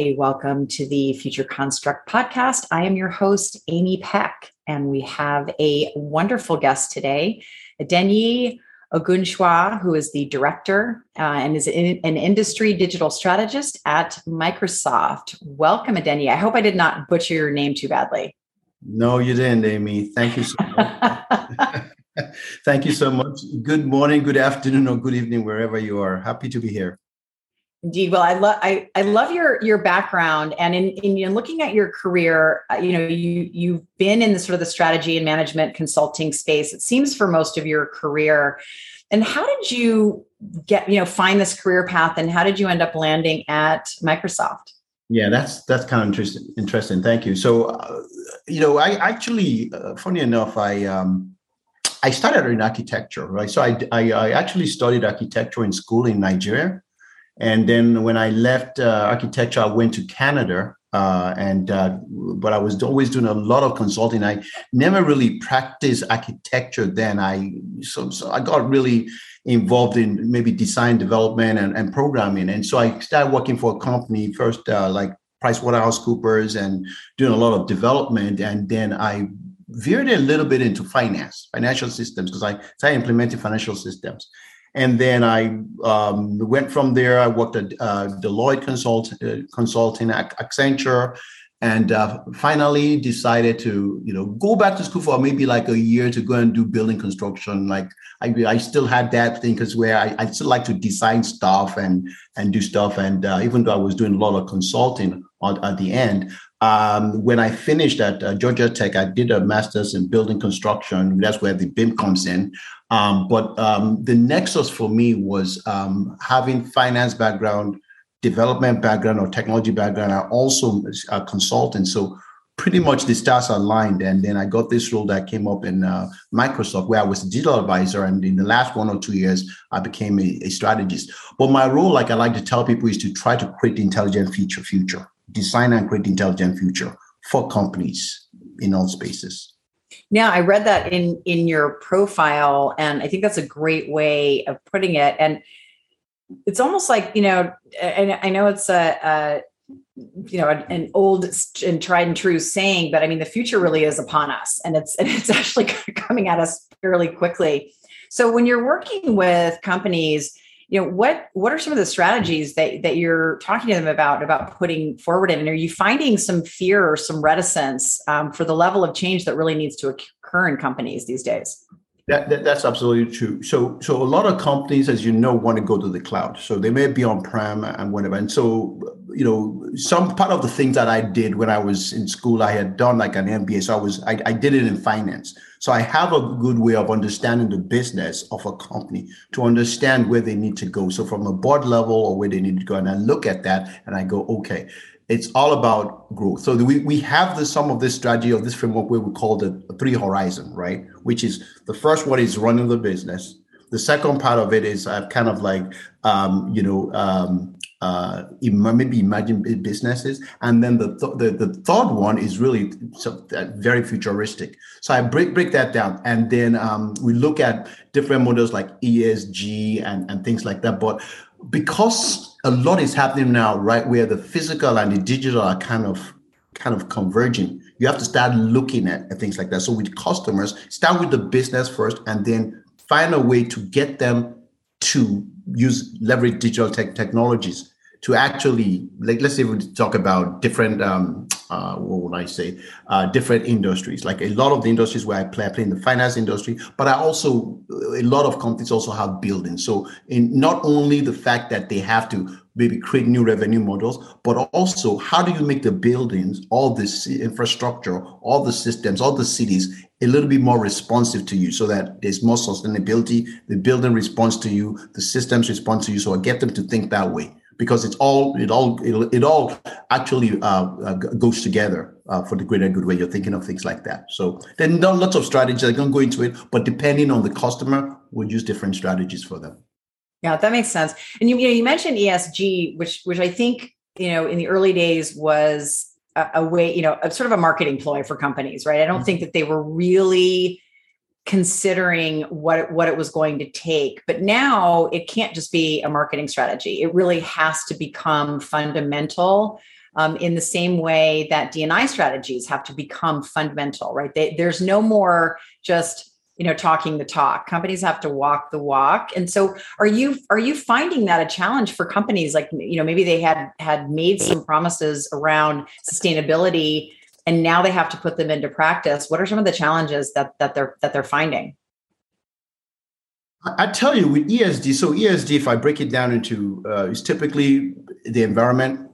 Hi, welcome to the Future Construct podcast. I am your host, Amy Peck, and we have a wonderful guest today, Adenyi Ogunshwa, who is the director uh, and is in, an industry digital strategist at Microsoft. Welcome, Adenyi. I hope I did not butcher your name too badly. No, you didn't, Amy. Thank you so much. Thank you so much. Good morning, good afternoon, or good evening, wherever you are. Happy to be here. Indeed. Well, I love I, I love your your background and in, in, in looking at your career, uh, you know, you you've been in the sort of the strategy and management consulting space. It seems for most of your career. And how did you get, you know, find this career path and how did you end up landing at Microsoft? Yeah, that's that's kind of interesting. Interesting. Thank you. So, uh, you know, I actually, uh, funny enough, I um, I started in architecture, right? So I, I, I actually studied architecture in school in Nigeria, and then when I left uh, architecture, I went to Canada. Uh, and uh, but I was always doing a lot of consulting. I never really practiced architecture then. I so, so I got really involved in maybe design development and, and programming. And so I started working for a company first, uh, like PricewaterhouseCoopers, and doing a lot of development. And then I veered a little bit into finance, financial systems, because I started implementing financial systems. And then I um, went from there. I worked at uh, Deloitte Consult, uh, Consulting, Accenture, and uh, finally decided to you know go back to school for maybe like a year to go and do building construction. Like I, I still had that thing because where I, I, still like to design stuff and and do stuff. And uh, even though I was doing a lot of consulting at, at the end, um, when I finished at uh, Georgia Tech, I did a master's in building construction. That's where the BIM comes in. Um, but um, the nexus for me was um, having finance background, development background, or technology background. I also a consultant. So pretty much the stars aligned. And then I got this role that came up in uh, Microsoft, where I was a digital advisor. And in the last one or two years, I became a, a strategist. But my role, like I like to tell people, is to try to create the intelligent future future design and create intelligent future for companies in all spaces. Now, I read that in in your profile, and I think that's a great way of putting it. And it's almost like you know, and I know it's a, a you know an, old and tried and true saying, but I mean the future really is upon us, and it's and it's actually coming at us fairly quickly. So when you're working with companies you know what what are some of the strategies that that you're talking to them about about putting forward and are you finding some fear or some reticence um, for the level of change that really needs to occur in companies these days that, that, that's absolutely true. So, so a lot of companies, as you know, want to go to the cloud. So they may be on prem and whatever. And so, you know, some part of the things that I did when I was in school, I had done like an MBA. So I was, I, I did it in finance. So I have a good way of understanding the business of a company to understand where they need to go. So from a board level or where they need to go, and I look at that and I go, okay, it's all about growth. So we, we have the some of this strategy of this framework where we call the three horizon, right? Which is the first one is running the business. The second part of it is uh, kind of like um, you know um, uh, maybe imagine businesses, and then the, th- the the third one is really uh, very futuristic. So I break break that down, and then um, we look at different models like ESG and and things like that. But because a lot is happening now, right, where the physical and the digital are kind of kind of converging. You have to start looking at, at things like that. So with customers, start with the business first, and then find a way to get them to use leverage digital tech technologies to actually like let's say we talk about different um, uh, what would I say uh, different industries. Like a lot of the industries where I play I play in the finance industry but I also a lot of companies also have buildings so in not only the fact that they have to maybe create new revenue models but also how do you make the buildings all this infrastructure all the systems all the cities a little bit more responsive to you so that there's more sustainability the building responds to you the systems respond to you. So I get them to think that way because it's all it all it, it all actually uh, uh, goes together uh, for the greater good when you're thinking of things like that. So then there are lots of strategies. I can go into it, but depending on the customer, we'll use different strategies for them. Yeah, that makes sense. And you, you know, you mentioned ESG, which which I think you know in the early days was a, a way, you know, a sort of a marketing ploy for companies, right? I don't mm-hmm. think that they were really considering what it, what it was going to take. But now it can't just be a marketing strategy. It really has to become fundamental um, in the same way that DNI strategies have to become fundamental, right? They, there's no more just you know talking the talk. Companies have to walk the walk. And so are you are you finding that a challenge for companies? Like you know maybe they had had made some promises around sustainability and now they have to put them into practice. What are some of the challenges that that they're that they're finding? I tell you with ESG, so ESG, if I break it down into, uh, is typically the environment,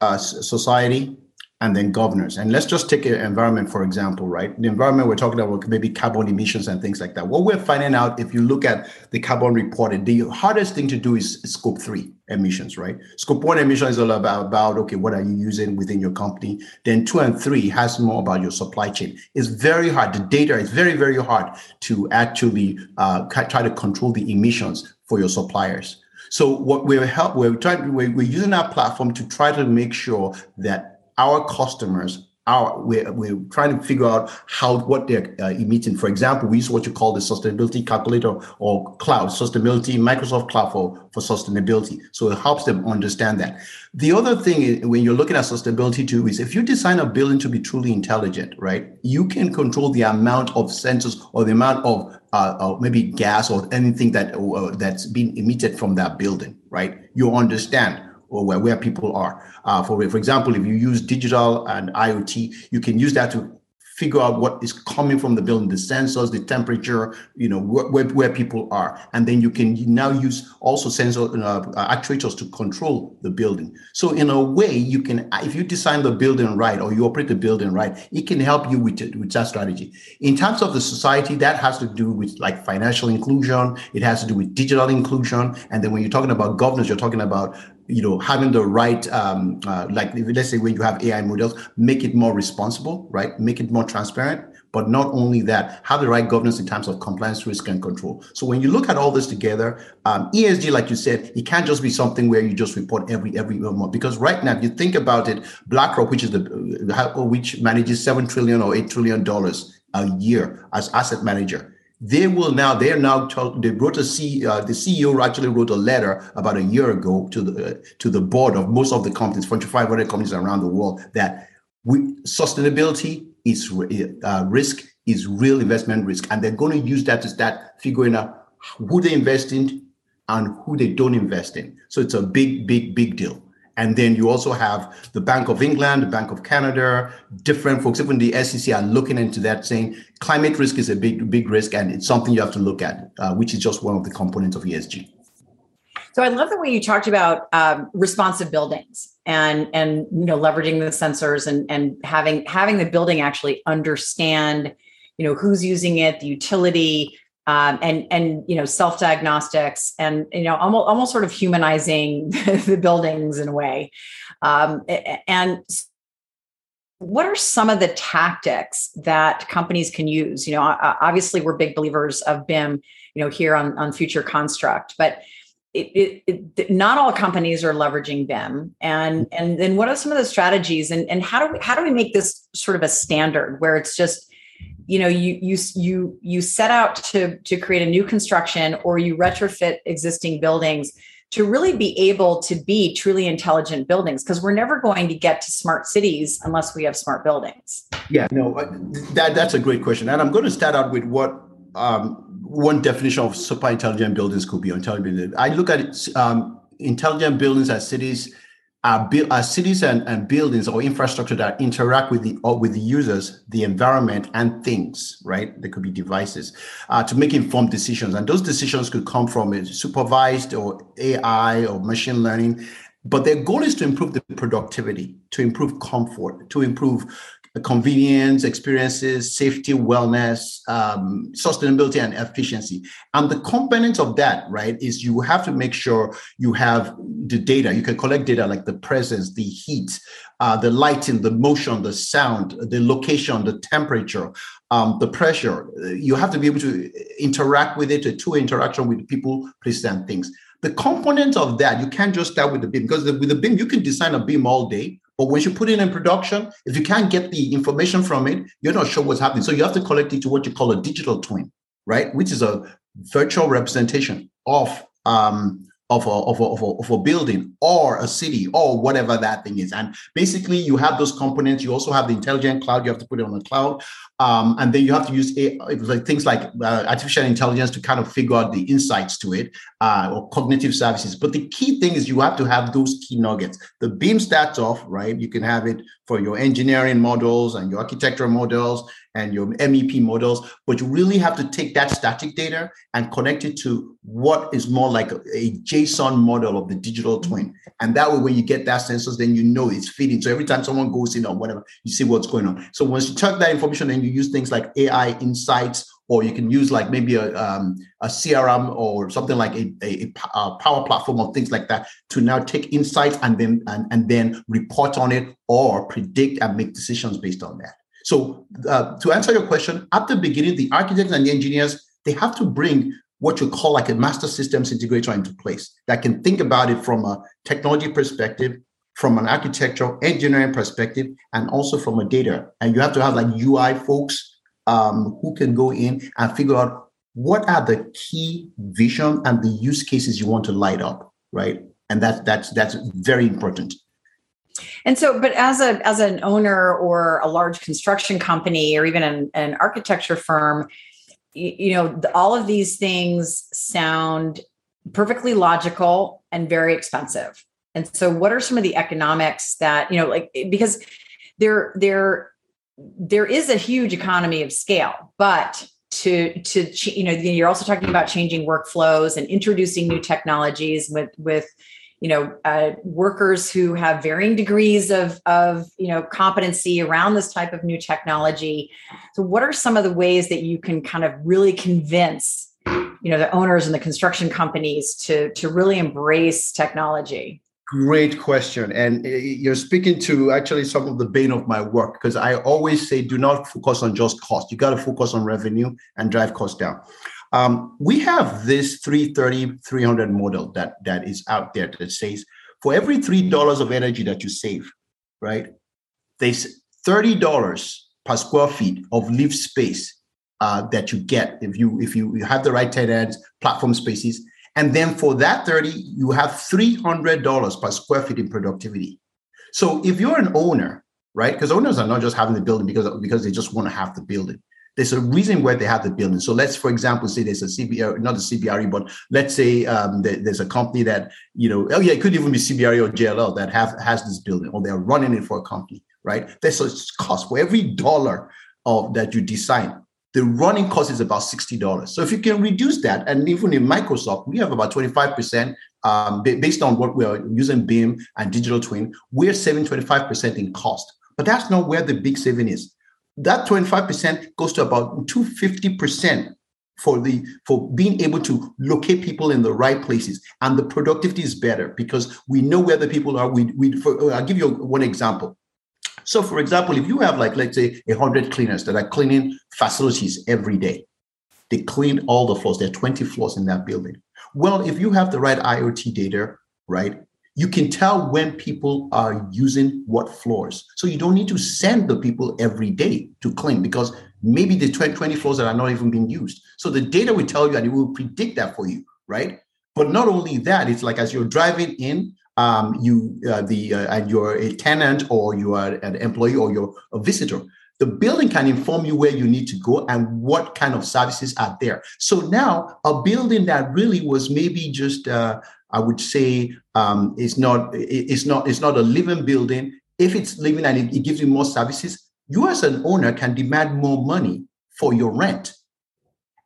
uh, society, and then governors. And let's just take an environment, for example, right? The environment we're talking about maybe carbon emissions and things like that. What we're finding out, if you look at the carbon reported, the hardest thing to do is scope three emissions, right? Scope one emission is all about, about okay, what are you using within your company? Then two and three has more about your supply chain. It's very hard. The data is very, very hard to actually uh, try to control the emissions for your suppliers. So what we're help, we're trying, we're using our platform to try to make sure that our customers our we're, we're trying to figure out how what they're uh, emitting. For example we use what you call the sustainability calculator or cloud sustainability microsoft cloud for, for sustainability. So it helps them understand that. The other thing is, when you're looking at sustainability too is if you design a building to be truly intelligent right you can control the amount of sensors or the amount of uh, uh, maybe gas or anything that uh, that's being emitted from that building right? You understand or where, where people are. Uh, for, for example, if you use digital and IoT, you can use that to figure out what is coming from the building, the sensors, the temperature, you know, where, where people are. And then you can now use also sensor uh, actuators to control the building. So in a way, you can, if you design the building right or you operate the building right, it can help you with, with that strategy. In terms of the society, that has to do with like financial inclusion. It has to do with digital inclusion. And then when you're talking about governance, you're talking about you know having the right um, uh, like let's say when you have ai models make it more responsible right? Make it more transparent. But not only that have the right governance in terms of compliance risk and control. So when you look at all this together um, esg like you said it can't just be something where you just report every every month. Because right now if you think about it blackrock which is the uh, which manages 7 trillion or 8 trillion dollars a year as asset manager they will now they are now told, they wrote a C, uh, the ceo actually wrote a letter about a year ago to the uh, to the board of most of the companies fortune 500 companies around the world that we, sustainability is uh, risk is real investment risk. And they're going to use that to start figuring out who they invest in and who they don't invest in. So it's a big big big deal and then you also have the Bank of England, the Bank of Canada, different folks, even the SEC are looking into that, saying climate risk is a big, big risk, and it's something you have to look at, uh, which is just one of the components of ESG. So I love the way you talked about um, responsive buildings and and you know leveraging the sensors and and having having the building actually understand you know who's using it, the utility, um, and and you know self diagnostics and you know almost almost sort of humanizing the buildings in a way. Um, and what are some of the tactics that companies can use? You know obviously we're big believers of bim you know here on on future construct but it, it, it, not all companies are leveraging BIM, and and then what are some of the strategies, and and how do we how do we make this sort of a standard where it's just you know you you you you set out to to create a new construction or you retrofit existing buildings to really be able to be truly intelligent buildings because we're never going to get to smart cities unless we have smart buildings. Yeah no uh, that that's a great question and i'm going to start out with what um, one definition of super intelligent buildings could be intelligent i look at um, intelligent buildings as cities are, build, are cities and, and buildings or infrastructure that interact with the with the users, the environment, and things. Right? There could be devices uh, to make informed decisions, and those decisions could come from a supervised or AI or machine learning. But their goal is to improve the productivity, to improve comfort, to improve convenience, experiences, safety, wellness, um, sustainability, and efficiency. And the components of that, right, is you have to make sure you have the data. You can collect data like the presence, the heat, uh, the lighting, the motion, the sound, the location, the temperature, um, the pressure. You have to be able to interact with it, a two interaction with people, and things. The components of that, you can't just start with the BIM because the, with the BIM, you can design a BIM all day, but when you put it in production, if you can't get the information from it, you're not sure what's happening. So you have to collect it to what you call a digital twin, right? Which is a virtual representation of um, of a, of, a, of, a, of a building or a city or whatever that thing is. And basically, you have those components. You also have the intelligent cloud. You have to put it on the cloud. Um, and then you have to use a, things like uh, artificial intelligence to kind of figure out the insights to it uh, or cognitive services. But the key thing is you have to have those key nuggets. The BIM starts off, right? You can have it for your engineering models and your architectural models and your MEP models, but you really have to take that static data and connect it to what is more like a, a JSON model of the digital twin. And that way, when you get that sensors, then you know it's fitting. So every time someone goes in or whatever, you see what's going on. So once you check that information and you use things like AI insights, or you can use like maybe a, um, a CRM or something like a, a, a, power platform or things like that to now take insights and then and, and then report on it or predict and make decisions based on that. So uh, to answer your question, at the beginning, the architects and the engineers, they have to bring what you call like a master systems integrator into place that can think about it from a technology perspective, from an architectural engineering perspective, and also from a data. And you have to have like UI folks um, who can go in and figure out what are the key vision and the use cases you want to light up, right? And that's that's that's very important. And so, but as a as an owner or a large construction company or even an, an architecture firm, you, you know, all of these things sound perfectly logical and very expensive. And so, what are some of the economics that you know, like because there there there is a huge economy of scale, but to to you know you're also talking about changing workflows and introducing new technologies with with you know uh, workers who have varying degrees of of you know competency around this type of new technology. So what are some of the ways that you can kind of really convince you know the owners and the construction companies to to really embrace technology great question and eh, you're speaking to actually some of the bane of my work because i always say do not focus on just cost you got to focus on revenue and drive costs down um, we have this 330, 300 model that, that is out there that says for every $3 of energy that you save, right, there's $30 per square feet of live space uh, that you get if you if you, you have the right tenants, platform spaces. And then for that 30, you have $300 per square feet in productivity. So if you're an owner, right? Because owners are not just having the building because, because they just want to have the building there's a reason why they have the building. So let's, for example, say there's a CBR, not a CBRE, but let's say um, there's a company that, you know, oh yeah, it could even be CBRE or JLL that have has this building or they're running it for a company, right? There's a cost for every dollar of that you design. The running cost is about $60. So if you can reduce that, and even in Microsoft, we have about 25% um, based on what we're using BIM and digital twin, we're saving 25% in cost. But that's not where the big saving is that 25% goes to about 250% for the for being able to locate people in the right places and the productivity is better because we know where the people are we, we for, i'll give you one example so for example if you have like let's say 100 cleaners that are cleaning facilities every day they clean all the floors there are 20 floors in that building well if you have the right iot data right you can tell when people are using what floors. So you don't need to send the people every day to clean because maybe the 20 floors that are not even being used. So the data will tell you and it will predict that for you, right? But not only that, it's like as you're driving in, um, you uh, the uh, and you're a tenant or you are an employee or you're a visitor. The building can inform you where you need to go and what kind of services are there. So now, a building that really was maybe just uh, I would say um, it's not it's not it's not a living building. If it's living and it, it gives you more services, you as an owner can demand more money for your rent.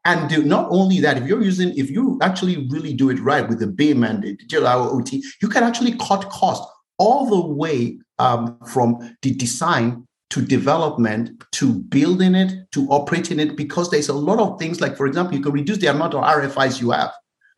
And do, not only that, if you're using, if you actually really do it right with the BIM and the digital you can actually cut costs all the way um, from the design to development to building it to operating it because there's a lot of things like, for example, you can reduce the amount of RFIs you have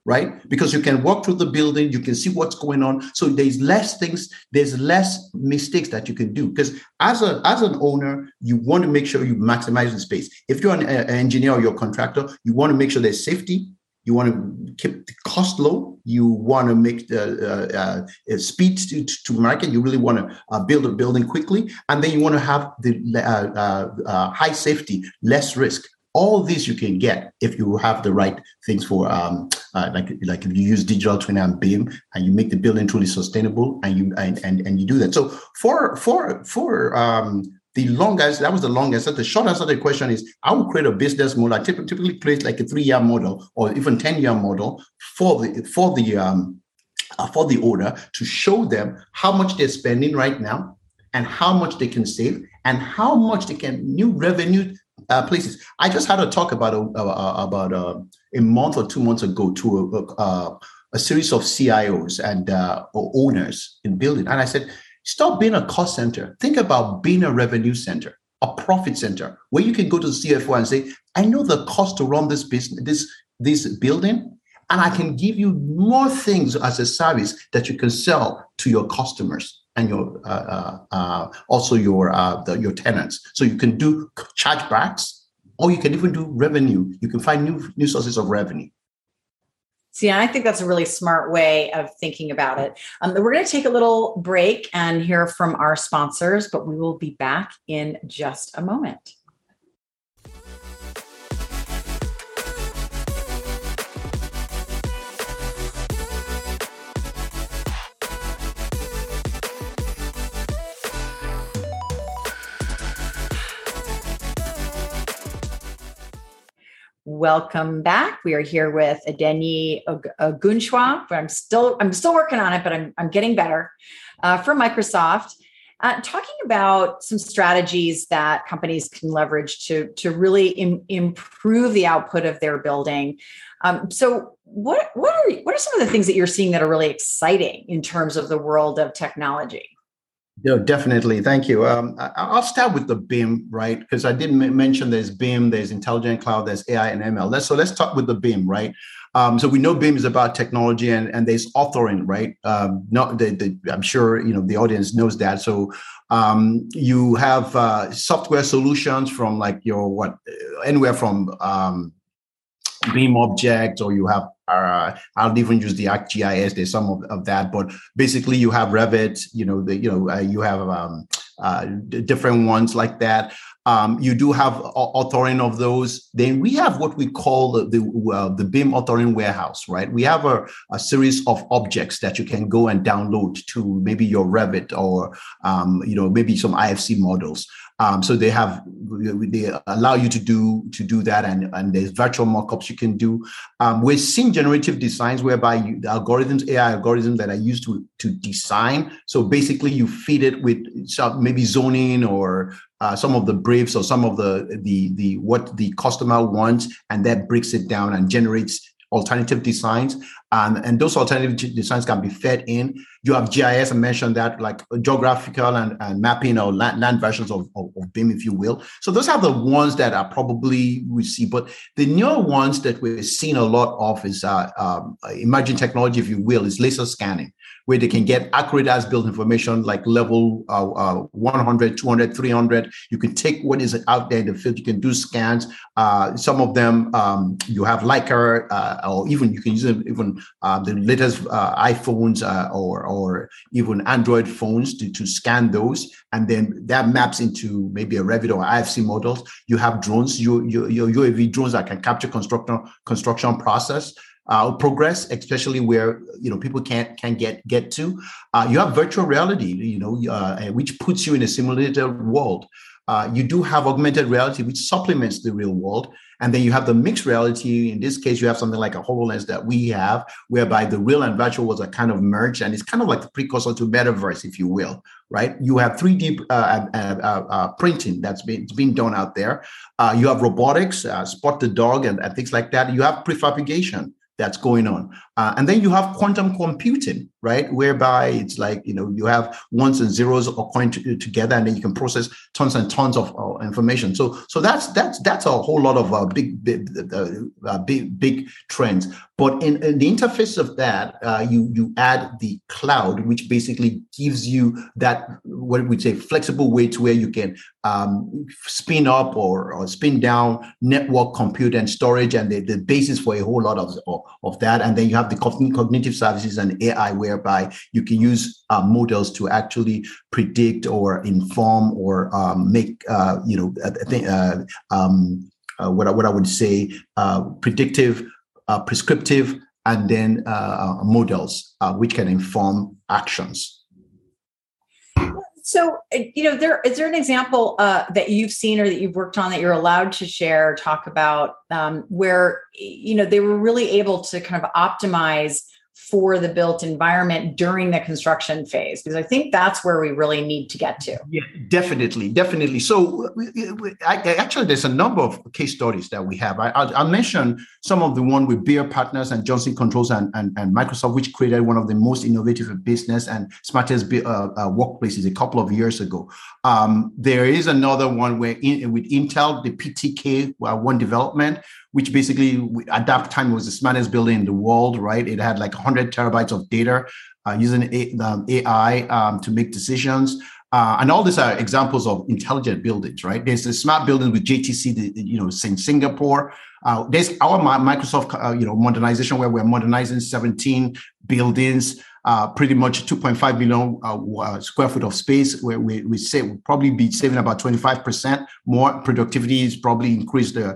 right? Because you can walk through the building, you can see what's going on. So there's less things, there's less mistakes that you can do. Because as a as an owner, you want to make sure you maximize the space. If you're an, an engineer or you're a contractor, you want to make sure there's safety. You want to keep the cost low. You want to make the uh, uh, uh speed to, to market. You really want to uh, build a building quickly, and then you want to have the uh, uh, high safety, less risk all these you can get if you have the right things for um, uh, like like if you use digital twin and BIM and you make the building truly sustainable and you and and, and you do that. So for for for um, the longest that was the longest. So The short answer to the question is I will create a business model. I typically create like a three year model or even ten year model for the for the um, uh, for the order to show them how much they're spending right now and how much they can save and how much they can new revenue uh, places. I just had a talk about a, about uh, a month or two months ago to a, a, a series of CIOs and uh, owners in building, and I said, stop being a cost center. Think about being a revenue center, a profit center, where you can go to the CFO and say, I know the cost to run this business, this this building, and I can give you more things as a service that you can sell to your customers and your uh, uh, uh, also your uh, the, your tenants. So you can do chargebacks, or you can even do revenue. You can find new new sources of revenue. See, I think that's a really smart way of thinking about it. Um, we're going to take a little break and hear from our sponsors, but we will be back in just a moment. Welcome back. We are here with Adenyi Ogunchwa. I'm still I'm still working on it, but I'm I'm getting better uh, from Microsoft. Uh, talking about some strategies that companies can leverage to to really Im- improve the output of their building. Um, so, what what are what are some of the things that you're seeing that are really exciting in terms of the world of technology? No, definitely. Thank you. Um, I, will start with the BIM, right? Because I didn't m- mention there's BIM, there's intelligent cloud, there's AI and ML. Let's, so let's talk with the BIM, right? Um, so we know BIM is about technology and, and there's authoring, right? Um, not the, the, I'm sure you know the audience knows that. So um, you have uh, software solutions from like your what anywhere from BIM objects, or you have uh, I'll even use the ArcGIS. There's some of, of that, but basically you have Revit. You know, the you know uh, you have um, uh, different ones like that. Um, you do have authoring of those. Then we have what we call the the, uh, the BIM authoring warehouse, right? We have a, a, series of objects that you can go and download to maybe your Revit or um, you know maybe some IFC models. Um, so they have they allow you to do to do that, and and there's virtual mockups you can do. Um, we're seeing generative designs whereby you, the algorithms, AI algorithms that are used to to design. So basically, you feed it with some maybe zoning or uh, some of the briefs or some of the the the what the customer wants, and that breaks it down and generates alternative designs. And, and those alternative designs can be fed in. You have GIS, I mentioned that, like geographical and, and mapping or land, land versions of, of, of, BIM, if you will. So those are the ones that are probably we see. But the newer ones that we're seeing a lot of is uh, um, emerging technology, if you will, is laser scanning where they can get accurate as built information like level uh, uh, 100, 200, 300. You can take what is out there in the field. You can do scans. Uh, some of them um, you have Leica, uh, or even you can use even uh, the latest uh, iPhones or or even Android phones to, to scan those, and then that maps into maybe a Revit or IFC models. You have drones, your, your, your UAV drones that can capture construction construction process uh, progress, especially where you know people can't can get get to. Uh, you have virtual reality, you know, uh, which puts you in a simulated world. Uh, you do have augmented reality, which supplements the real world, and then you have the mixed reality. In this case, you have something like a Hololens that we have, whereby the real and virtual was a kind of merged, and it's kind of like the precursor to metaverse, if you will. Right? You have 3D uh, uh, uh, printing that's been being done out there. you have robotics, spot the dog, and, and things like that. You have prefabrication that's going on. Uh, and then you have quantum computing, right? Whereby it's like, you know, you have ones and zeros occurring to, together and then you can process tons and tons of uh, information. So, so that's, that's, that's a whole lot of uh, big, big, uh, uh, big, big trends. But in, in the interface of that, uh, you, you add the cloud, which basically gives you that, what we say, flexible way to where you can um, spin up or, or spin down network compute and storage and the, the basis for a whole lot of, of, of that. And then you have the cognitive services and AI, whereby you can use uh, models to actually predict or inform or um, make, uh, you know, uh, um, uh, what, I, what I would say, uh, predictive, uh, prescriptive, and then models which can inform actions. So, uh, you know, there is there an example uh, that you've seen or that you've worked on that you're allowed to share, talk about, um, where you know they were really able to kind of optimize for the built environment during the construction phase because i think that's where we really need to get to. Yeah definitely definitely. So I, actually there's a number of case studies that we have. I, will mention some of the one with beer partners and johnson controls and, and, and, microsoft which created one of the most innovative business and smartest uh, uh, workplaces a couple of years ago. Um, there is another one where in, with intel the ptk uh, one development which basically at that time was the smartest building in the world, right? It had like 100 terabytes of data uh, using AI um, to make decisions. Uh, and all these are examples of intelligent buildings, right? There's a smart building with JTC, the, you know, in Singapore. Uh, there's our Microsoft, uh, you know, modernization where we're modernizing 17 buildings uh, pretty much 2.5 million uh, uh, square foot of space where we, we say we'll probably be saving about 25% more productivity is probably increased uh,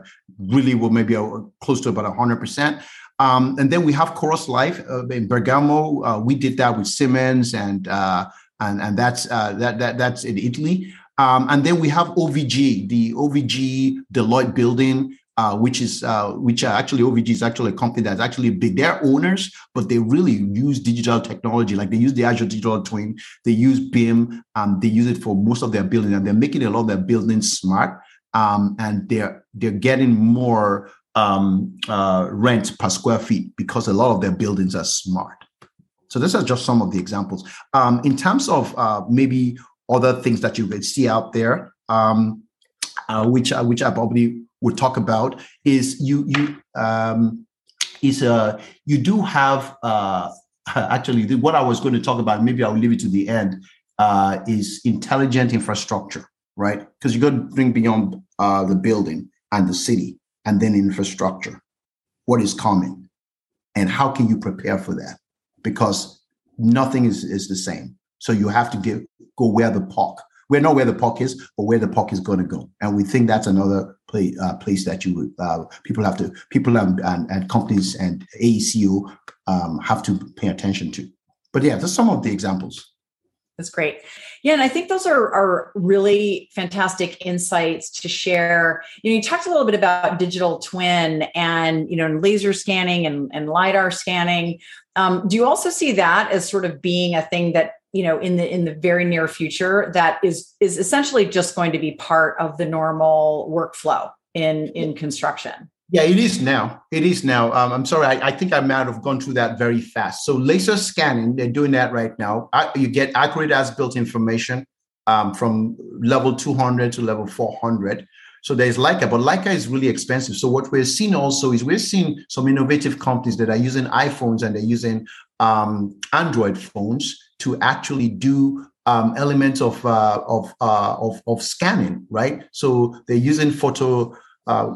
really will maybe uh, close to about 100% um, and then we have chorus life uh, in bergamo we did that with siemens and and and that's that, that that's in italy um, and then we have ovg the ovg deloitte building uh, which is uh, which are actually OVG is actually a company that's actually big. They're owners, but they really use digital technology. Like they use the Azure Digital Twin, they use BIM, um, they use it for most of their buildings, and they're making a lot of their buildings smart. Um, and they're they're getting more um, uh, rent per square feet because a lot of their buildings are smart. So these are just some of the examples. Um, in terms of uh, maybe other things that you could see out there, um, uh, which which I probably would talk about is you you um, is uh, you do have uh, actually what I was going to talk about. Maybe I'll leave it to the end. Uh, is intelligent infrastructure, right? Because you got to bring beyond uh, the building and the city, and then infrastructure. What is coming, and how can you prepare for that? Because nothing is is the same. So you have to give go where the puck we know where the puck is, but where the puck is going to go. And we think that's another uh, place that you uh, people have to, people and, and, and companies and AECO um, have to pay attention to. But yeah, that's some of the examples. That's great. Yeah, and I think those are, are really fantastic insights to share. You know, you talked a little bit about digital twin and you know laser scanning and, and lidar scanning. Um, do you also see that as sort of being a thing that you know in the in the very near future that is is essentially just going to be part of the normal workflow in in construction yeah it is now it is now um, i'm sorry I, I, think i might have gone through that very fast so laser scanning they're doing that right now I, you get accurate as built information um, from level 200 to level 400 so there's Leica, but Leica is really expensive. So what we're seeing also is we're seeing some innovative companies that are using iPhones and they're using um, Android phones to actually do um, elements of uh, of, uh, of of scanning, right? So they're using photo. Uh,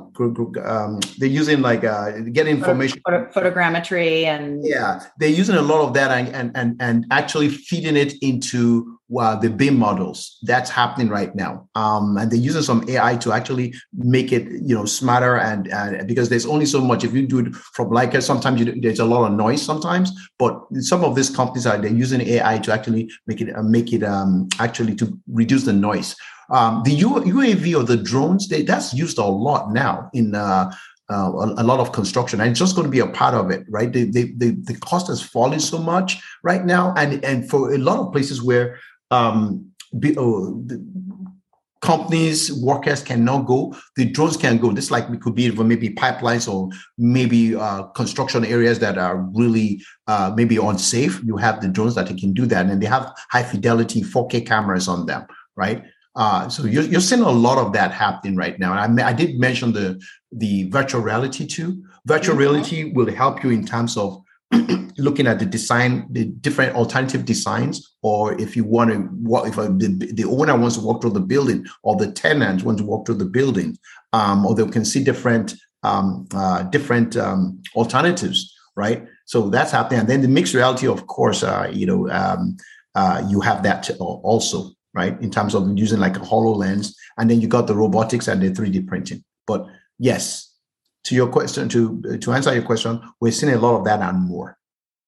um, they're using like uh, get information Photo, photogrammetry and yeah they're using a lot of that and and and, and actually feeding it into uh, the BIM models. That's happening right now. Um, and they're using some AI to actually make it, you know, smarter and, and because there's only so much. If you do it from like sometimes you, there's a lot of noise sometimes, but some of these companies are they're using AI to actually make it uh, make it um, actually to reduce the noise. Um, the UAV or the drones, they, that's used a lot now in uh, uh, a, a, lot of construction and it's just going to be a part of it right the, the, the, the cost has fallen so much right now and and for a lot of places where um, be, oh, companies, workers cannot go. The drones can go. This like it could be even maybe pipelines or maybe uh, construction areas that are really uh, maybe unsafe. You have the drones that can do that, and they have high fidelity 4K cameras on them, right? Uh, so you're, you're seeing a lot of that happening right now. And I, I did mention the the virtual reality too. Virtual mm-hmm. reality will help you in terms of looking at the design, the different alternative designs, or if you want to, what if a, the, the owner wants to walk through the building, or the tenant wants to walk through the building, um, or they can see different um, uh, different um, alternatives, right? So that's happening, and then the mixed reality, of course, uh, you know, um, uh, you have that also, right? In terms of using like a HoloLens, and then you got the robotics and the 3D printing. But yes, to your question, to to answer your question, we're seeing a lot of that and more.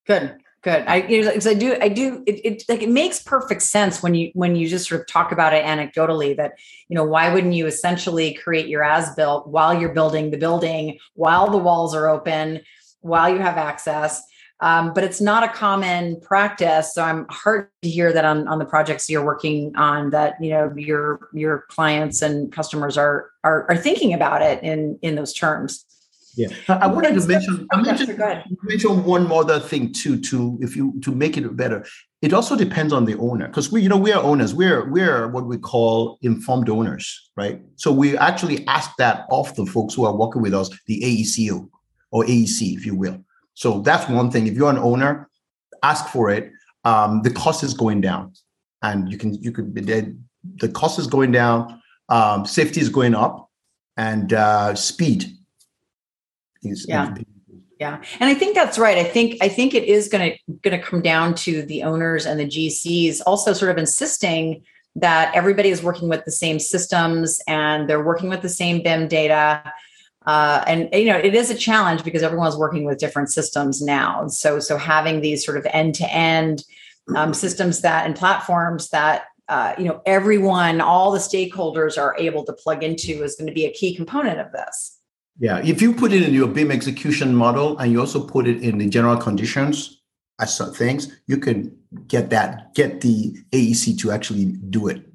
Good, good. I because I do I do it, it like it makes perfect sense when you when you just sort of talk about it anecdotally that you know why wouldn't you essentially create your as built while you're building the building while the walls are open while you have access um, but it's not a common practice. So I'm heartened to hear that on, on the projects you're working on that you know your your clients and customers are are, are thinking about it in in those terms. Yeah, I wanted to mention. I mentioned, mention one more other thing too. To if you to make it better, it also depends on the owner because we, you know, we are owners. We're we're what we call informed owners, right? So we actually ask that of the folks who are working with us, the AECO or AEC, if you will. So that's one thing. If you're an owner, ask for it. Um, the cost is going down, and you can you could the, the cost is going down. Um, safety is going up, and uh, speed is yeah. yeah and i think that's right i think i think it is going to going to come down to the owners and the gcs also sort of insisting that everybody is working with the same systems and they're working with the same bim data uh, and you know it is a challenge because everyone's working with different systems now. So so having these sort of end-to-end um, systems that and platforms that uh, you know everyone all the stakeholders are able to plug into is going to be a key component of this. Yeah if you put it in your bim execution model and you also put it in the general conditions as things you can get that get the aec to actually do it.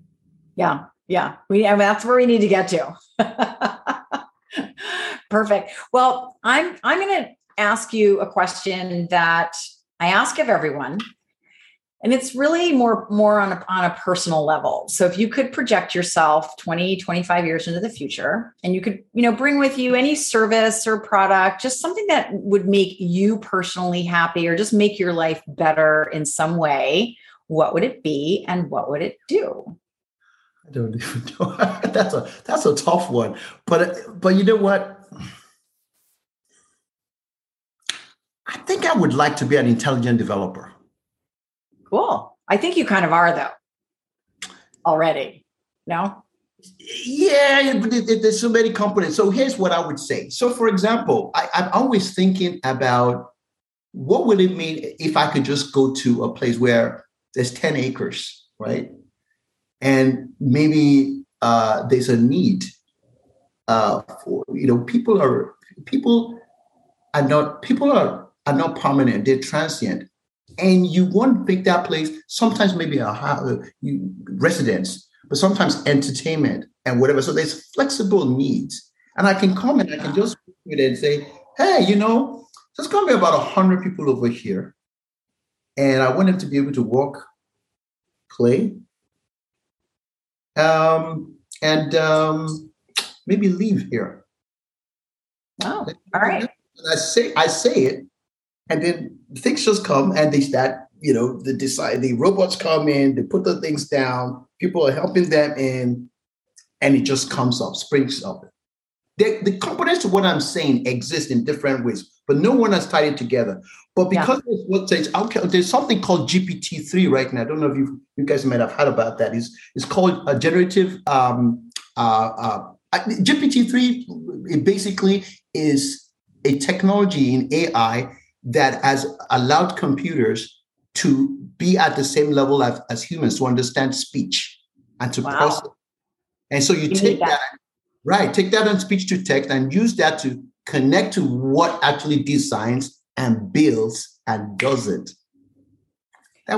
Yeah yeah. We I mean, that's where we need to get to Perfect. Well, I'm I'm going to ask you a question that I ask of everyone. And it's really more more on a, on a personal level. So if you could project yourself 20, 25 years into the future and you could, you know, bring with you any service or product, just something that would make you personally happy or just make your life better in some way, what would it be and what would it do? I don't even know. that's a that's a tough one. But but you know what? I think I would like to be an intelligent developer. Cool. I think you kind of are though. Already. No? Yeah, there's so many components. So here's what I would say. So for example, I, I'm always thinking about what would it mean if I could just go to a place where there's 10 acres, right? and maybe uh, there's a need uh, for you know people are people are not people are are not permanent they're transient. And you want to pick that place sometimes maybe a uh, you, residence but sometimes entertainment and whatever. So there's flexible needs. And i can come and i can just it and say hey you know there's going to be about 100 people over here. And i want them to be able to walk play um, and um, maybe leave here. Oh, all right. And I say I say it, and then things just come and they start. You know, the decide the robots come in, they put the things down. People are helping them in, and it just comes up, springs up. The, the components of what I'm saying exist in different ways, but no one has tied it together. But because yeah. what says okay, there's something called GPT-3 right now. I don't know if you you guys might have heard about that. It's, it's called a generative um, uh, uh, GPT-3 it basically is a technology in AI that has allowed computers to be at the same level as, as humans to understand speech and to wow. process. And so you, you take that. that, right, take that on speech to text and use that to connect to what actually designs and builds and does it.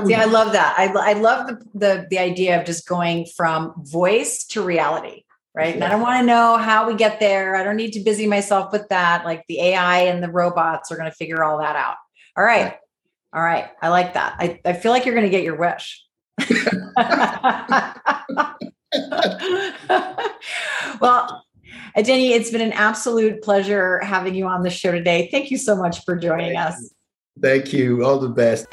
Yeah, I love that. I, I love the, the, the idea of just going from voice to reality, right? Yeah. And I don't want to know how we get there. I don't need to busy myself with that. Like the AI and the robots are going to figure all that out. All right. Yeah. All right. I like that. I, I feel like you're going to get your wish. well, Denny, it's been an absolute pleasure having you on the show today. Thank you so much for joining us. Thank you. All the best.